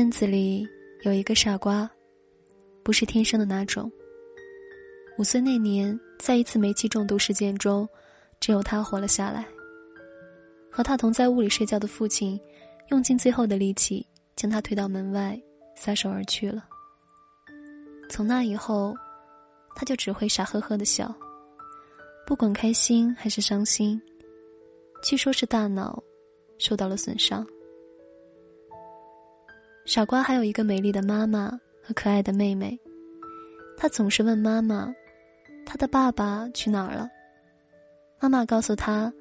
镇子里有一个傻瓜，不是天生的那种。五岁那年，在一次煤气中毒事件中，只有他活了下来。和他同在屋里睡觉的父亲，用尽最后的力气将他推到门外，撒手而去了。从那以后，他就只会傻呵呵的笑，不管开心还是伤心。据说是大脑受到了损伤。傻瓜还有一个美丽的妈妈和可爱的妹妹，他总是问妈妈：“他的爸爸去哪儿了？”妈妈告诉他：“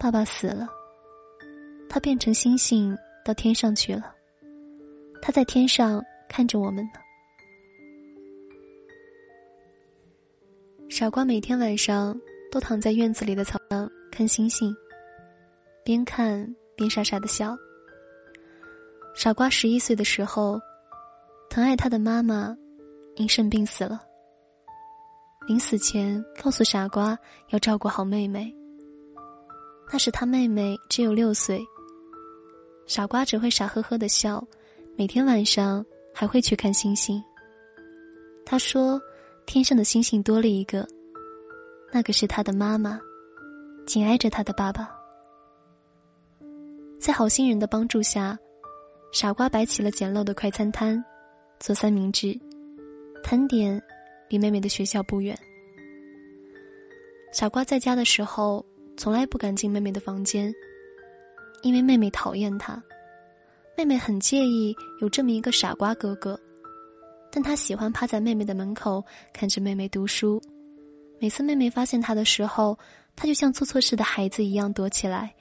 爸爸死了，他变成星星到天上去了，他在天上看着我们呢。”傻瓜每天晚上都躺在院子里的草上看星星，边看边傻傻的笑。傻瓜十一岁的时候，疼爱他的妈妈因肾病死了。临死前告诉傻瓜要照顾好妹妹。那时他妹妹只有六岁。傻瓜只会傻呵呵的笑，每天晚上还会去看星星。他说：“天上的星星多了一个，那个是他的妈妈，紧挨着他的爸爸。”在好心人的帮助下。傻瓜摆起了简陋的快餐摊，做三明治，摊点离妹妹的学校不远。傻瓜在家的时候，从来不敢进妹妹的房间，因为妹妹讨厌他。妹妹很介意有这么一个傻瓜哥哥，但他喜欢趴在妹妹的门口看着妹妹读书。每次妹妹发现他的时候，他就像做错事的孩子一样躲起来，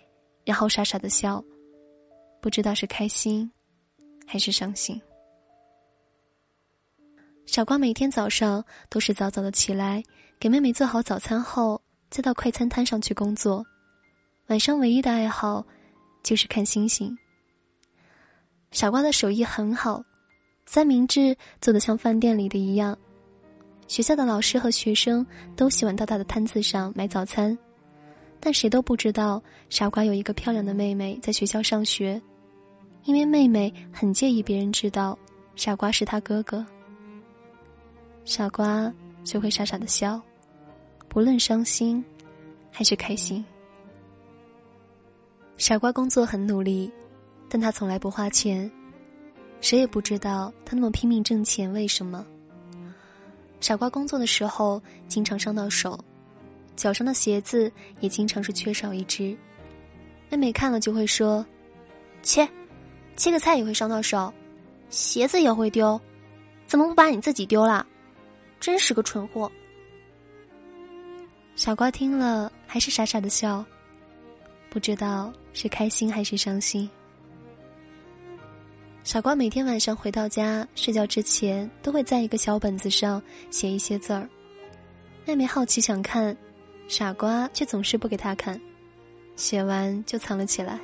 然后傻傻的笑，不知道是开心。还是伤心。傻瓜每天早上都是早早的起来，给妹妹做好早餐后，再到快餐摊上去工作。晚上唯一的爱好，就是看星星。傻瓜的手艺很好，三明治做的像饭店里的一样。学校的老师和学生都喜欢到他的摊子上买早餐，但谁都不知道傻瓜有一个漂亮的妹妹在学校上学。因为妹妹很介意别人知道，傻瓜是他哥哥。傻瓜就会傻傻的笑，不论伤心还是开心。傻瓜工作很努力，但他从来不花钱，谁也不知道他那么拼命挣钱为什么。傻瓜工作的时候经常伤到手，脚上的鞋子也经常是缺少一只。妹妹看了就会说：“切。”切个菜也会伤到手，鞋子也会丢，怎么不把你自己丢了？真是个蠢货！傻瓜听了还是傻傻的笑，不知道是开心还是伤心。傻瓜每天晚上回到家睡觉之前，都会在一个小本子上写一些字儿。妹妹好奇想看，傻瓜却总是不给她看，写完就藏了起来。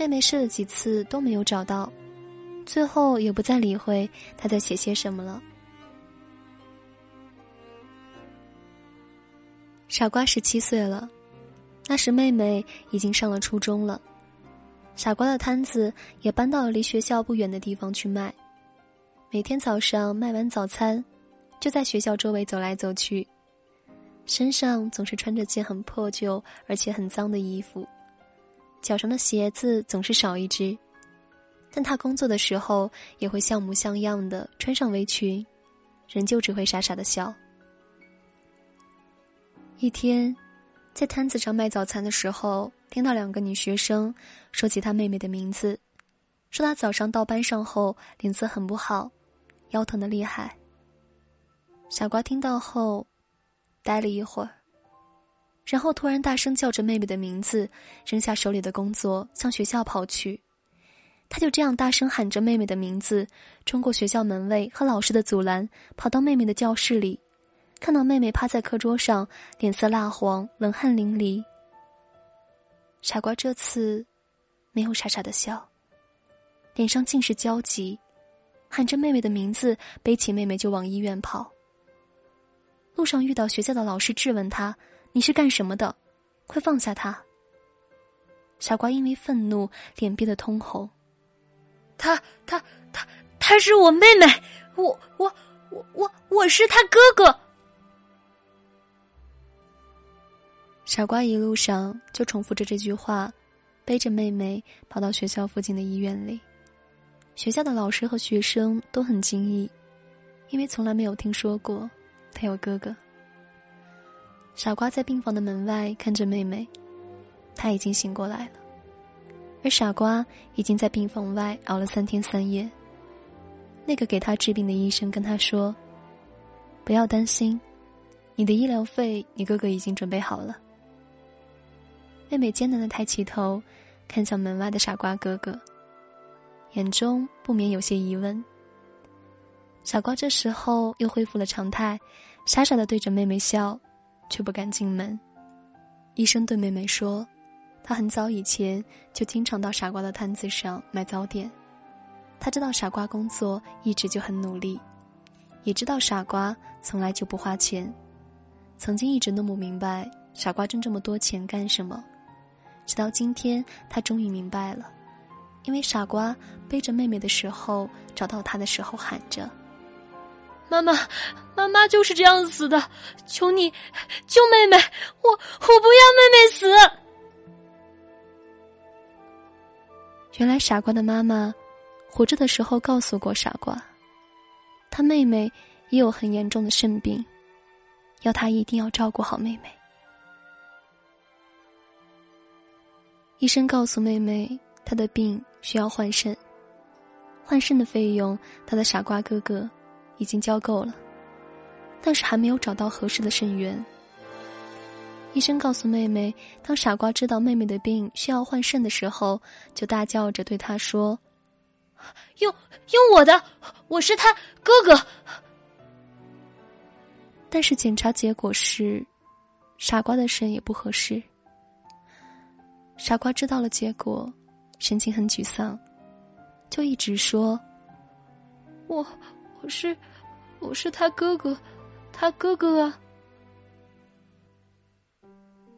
妹妹试了几次都没有找到，最后也不再理会他在写些什么了。傻瓜十七岁了，那时妹妹已经上了初中了。傻瓜的摊子也搬到了离学校不远的地方去卖，每天早上卖完早餐，就在学校周围走来走去，身上总是穿着件很破旧而且很脏的衣服。脚上的鞋子总是少一只，但他工作的时候也会像模像样的穿上围裙，仍旧只会傻傻的笑。一天，在摊子上卖早餐的时候，听到两个女学生说起他妹妹的名字，说她早上到班上后脸色很不好，腰疼的厉害。傻瓜听到后，呆了一会儿。然后突然大声叫着妹妹的名字，扔下手里的工作向学校跑去。他就这样大声喊着妹妹的名字，冲过学校门卫和老师的阻拦，跑到妹妹的教室里，看到妹妹趴在课桌上，脸色蜡黄，冷汗淋漓。傻瓜这次没有傻傻的笑，脸上尽是焦急，喊着妹妹的名字，背起妹妹就往医院跑。路上遇到学校的老师质问他。你是干什么的？快放下他！傻瓜因为愤怒，脸憋得通红。她她她她是我妹妹，我我我我我是她哥哥。傻瓜一路上就重复着这句话，背着妹妹跑到学校附近的医院里。学校的老师和学生都很惊异，因为从来没有听说过他有哥哥。傻瓜在病房的门外看着妹妹，他已经醒过来了，而傻瓜已经在病房外熬了三天三夜。那个给他治病的医生跟他说：“不要担心，你的医疗费你哥哥已经准备好了。”妹妹艰难的抬起头，看向门外的傻瓜哥哥，眼中不免有些疑问。傻瓜这时候又恢复了常态，傻傻的对着妹妹笑，却不敢进门。医生对妹妹说：“他很早以前就经常到傻瓜的摊子上买早点，他知道傻瓜工作一直就很努力，也知道傻瓜从来就不花钱，曾经一直弄不明白傻瓜挣这么多钱干什么。”直到今天，他终于明白了，因为傻瓜背着妹妹的时候，找到他的时候喊着：“妈妈，妈妈就是这样死的，求你救妹妹，我我不要妹妹死。”原来傻瓜的妈妈活着的时候告诉过傻瓜，他妹妹也有很严重的肾病，要他一定要照顾好妹妹。医生告诉妹妹，她的病需要换肾。换肾的费用，他的傻瓜哥哥已经交够了，但是还没有找到合适的肾源。医生告诉妹妹，当傻瓜知道妹妹的病需要换肾的时候，就大叫着对他说：“用用我的，我是他哥哥。”但是检查结果是，傻瓜的肾也不合适。傻瓜知道了结果，神情很沮丧，就一直说：“我我是我是他哥哥，他哥哥啊。”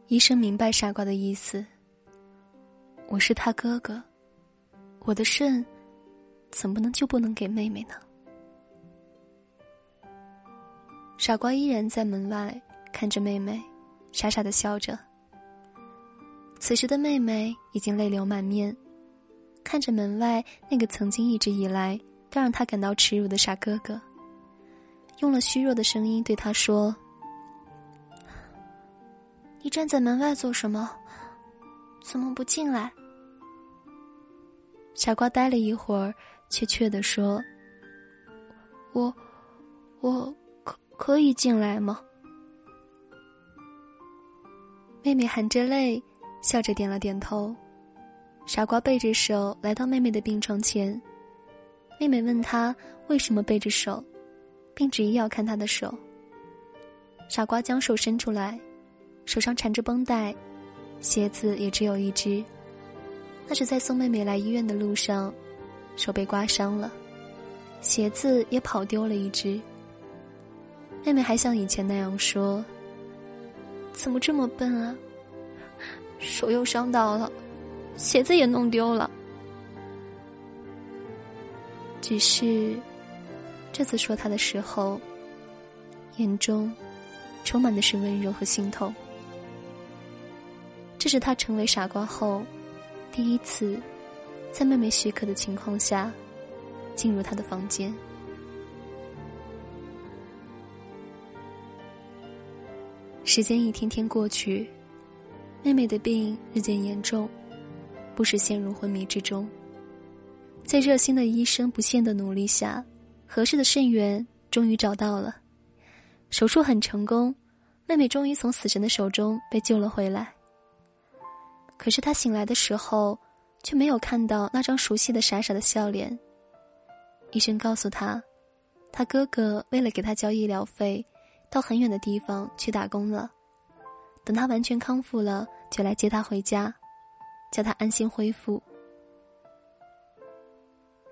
医生明白傻瓜的意思。我是他哥哥，我的肾怎么能就不能给妹妹呢？傻瓜依然在门外看着妹妹，傻傻的笑着。此时的妹妹已经泪流满面，看着门外那个曾经一直以来都让她感到耻辱的傻哥哥，用了虚弱的声音对他说：“你站在门外做什么？怎么不进来？”傻瓜呆了一会儿，怯怯的说：“我，我可可以进来吗？”妹妹含着泪。笑着点了点头，傻瓜背着手来到妹妹的病床前。妹妹问他为什么背着手，并执意要看他的手。傻瓜将手伸出来，手上缠着绷带，鞋子也只有一只。那是在送妹妹来医院的路上，手被刮伤了，鞋子也跑丢了一只。妹妹还像以前那样说：“怎么这么笨啊？”手又伤到了，鞋子也弄丢了。只是，这次说他的时候，眼中充满的是温柔和心痛。这是他成为傻瓜后，第一次在妹妹许可的情况下进入他的房间。时间一天天过去。妹妹的病日渐严重，不时陷入昏迷之中。在热心的医生不懈的努力下，合适的肾源终于找到了，手术很成功，妹妹终于从死神的手中被救了回来。可是她醒来的时候，却没有看到那张熟悉的傻傻的笑脸。医生告诉她，她哥哥为了给她交医疗费，到很远的地方去打工了。等他完全康复了，就来接他回家，叫他安心恢复。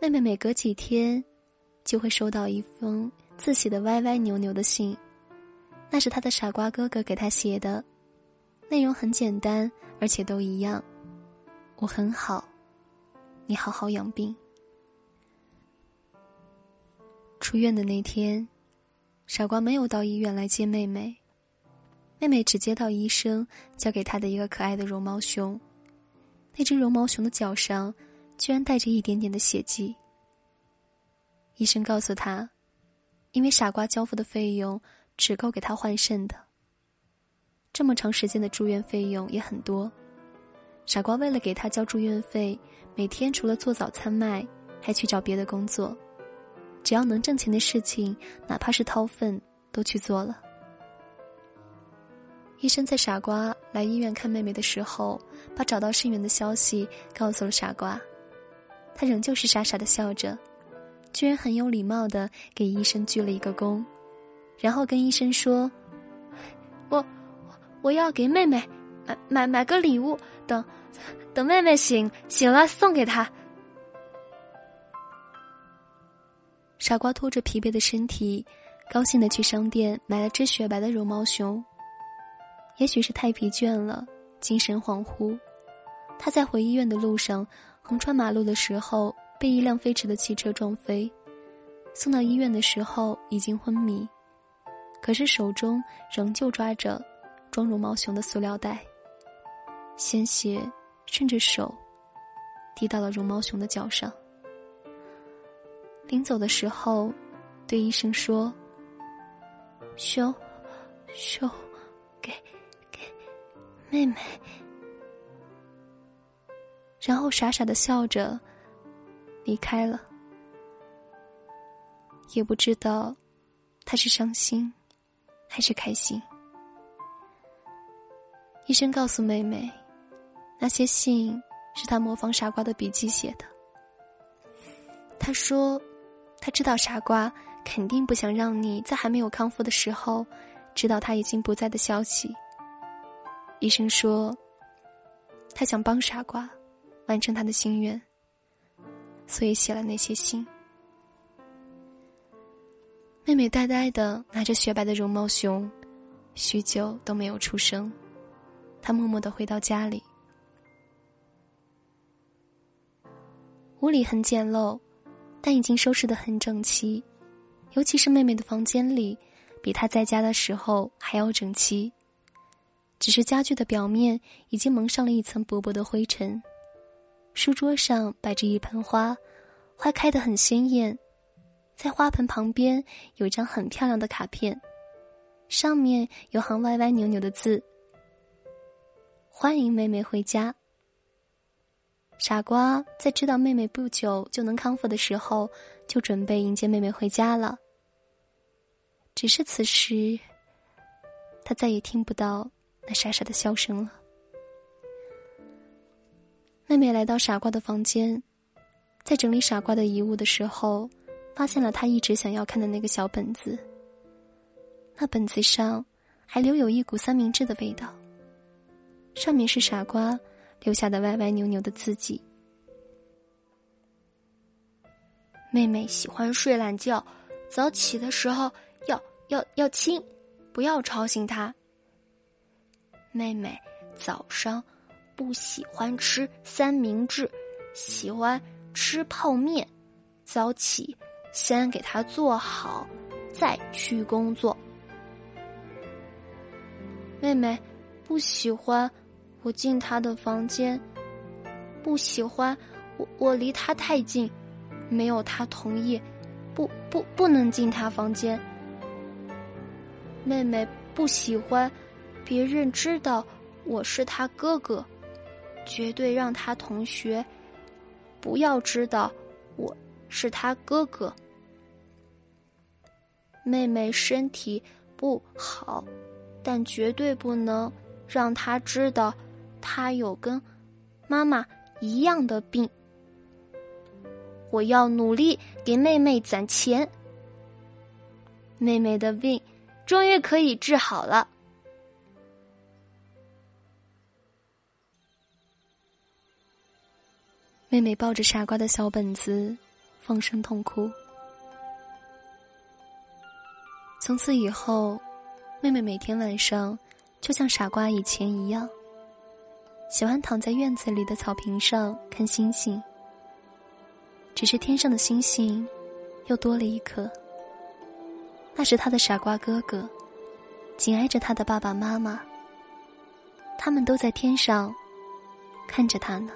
妹妹每隔几天，就会收到一封字写的歪歪扭扭的信，那是他的傻瓜哥哥给他写的，内容很简单，而且都一样。我很好，你好好养病。出院的那天，傻瓜没有到医院来接妹妹。妹妹只接到医生交给她的一个可爱的绒毛熊，那只绒毛熊的脚上居然带着一点点的血迹。医生告诉他，因为傻瓜交付的费用只够给他换肾的。这么长时间的住院费用也很多，傻瓜为了给他交住院费，每天除了做早餐卖，还去找别的工作，只要能挣钱的事情，哪怕是掏粪都去做了。医生在傻瓜来医院看妹妹的时候，把找到肾源的消息告诉了傻瓜，他仍旧是傻傻的笑着，居然很有礼貌的给医生鞠了一个躬，然后跟医生说：“我，我要给妹妹买买买个礼物，等，等妹妹醒醒了送给她。”傻瓜拖着疲惫的身体，高兴的去商店买了只雪白的绒毛熊。也许是太疲倦了，精神恍惚。他在回医院的路上，横穿马路的时候被一辆飞驰的汽车撞飞，送到医院的时候已经昏迷，可是手中仍旧抓着装绒毛熊的塑料袋，鲜血顺着手滴到了绒毛熊的脚上。临走的时候，对医生说：“熊，熊，给。”给妹妹，然后傻傻的笑着离开了，也不知道他是伤心还是开心。医生告诉妹妹，那些信是他模仿傻瓜的笔记写的。他说，他知道傻瓜肯定不想让你在还没有康复的时候知道他已经不在的消息。医生说：“他想帮傻瓜完成他的心愿，所以写了那些信。”妹妹呆呆的拿着雪白的绒毛熊，许久都没有出声。她默默的回到家里，屋里很简陋，但已经收拾的很整齐，尤其是妹妹的房间里，比她在家的时候还要整齐。只是家具的表面已经蒙上了一层薄薄的灰尘，书桌上摆着一盆花，花开得很鲜艳，在花盆旁边有一张很漂亮的卡片，上面有行歪歪扭扭的字：“欢迎妹妹回家。”傻瓜在知道妹妹不久就能康复的时候，就准备迎接妹妹回家了。只是此时，他再也听不到。那傻傻的笑声了。妹妹来到傻瓜的房间，在整理傻瓜的遗物的时候，发现了他一直想要看的那个小本子。那本子上还留有一股三明治的味道，上面是傻瓜留下的歪歪扭扭的字迹。妹妹喜欢睡懒觉，早起的时候要要要亲，不要吵醒她。妹妹早上不喜欢吃三明治，喜欢吃泡面。早起先给他做好，再去工作。妹妹不喜欢我进她的房间，不喜欢我我离她太近，没有她同意，不不不能进她房间。妹妹不喜欢。别人知道我是他哥哥，绝对让他同学不要知道我是他哥哥。妹妹身体不好，但绝对不能让他知道他有跟妈妈一样的病。我要努力给妹妹攒钱，妹妹的病终于可以治好了。妹妹抱着傻瓜的小本子，放声痛哭。从此以后，妹妹每天晚上就像傻瓜以前一样，喜欢躺在院子里的草坪上看星星。只是天上的星星又多了一颗。那是他的傻瓜哥哥，紧挨着他的爸爸妈妈。他们都在天上看着他呢。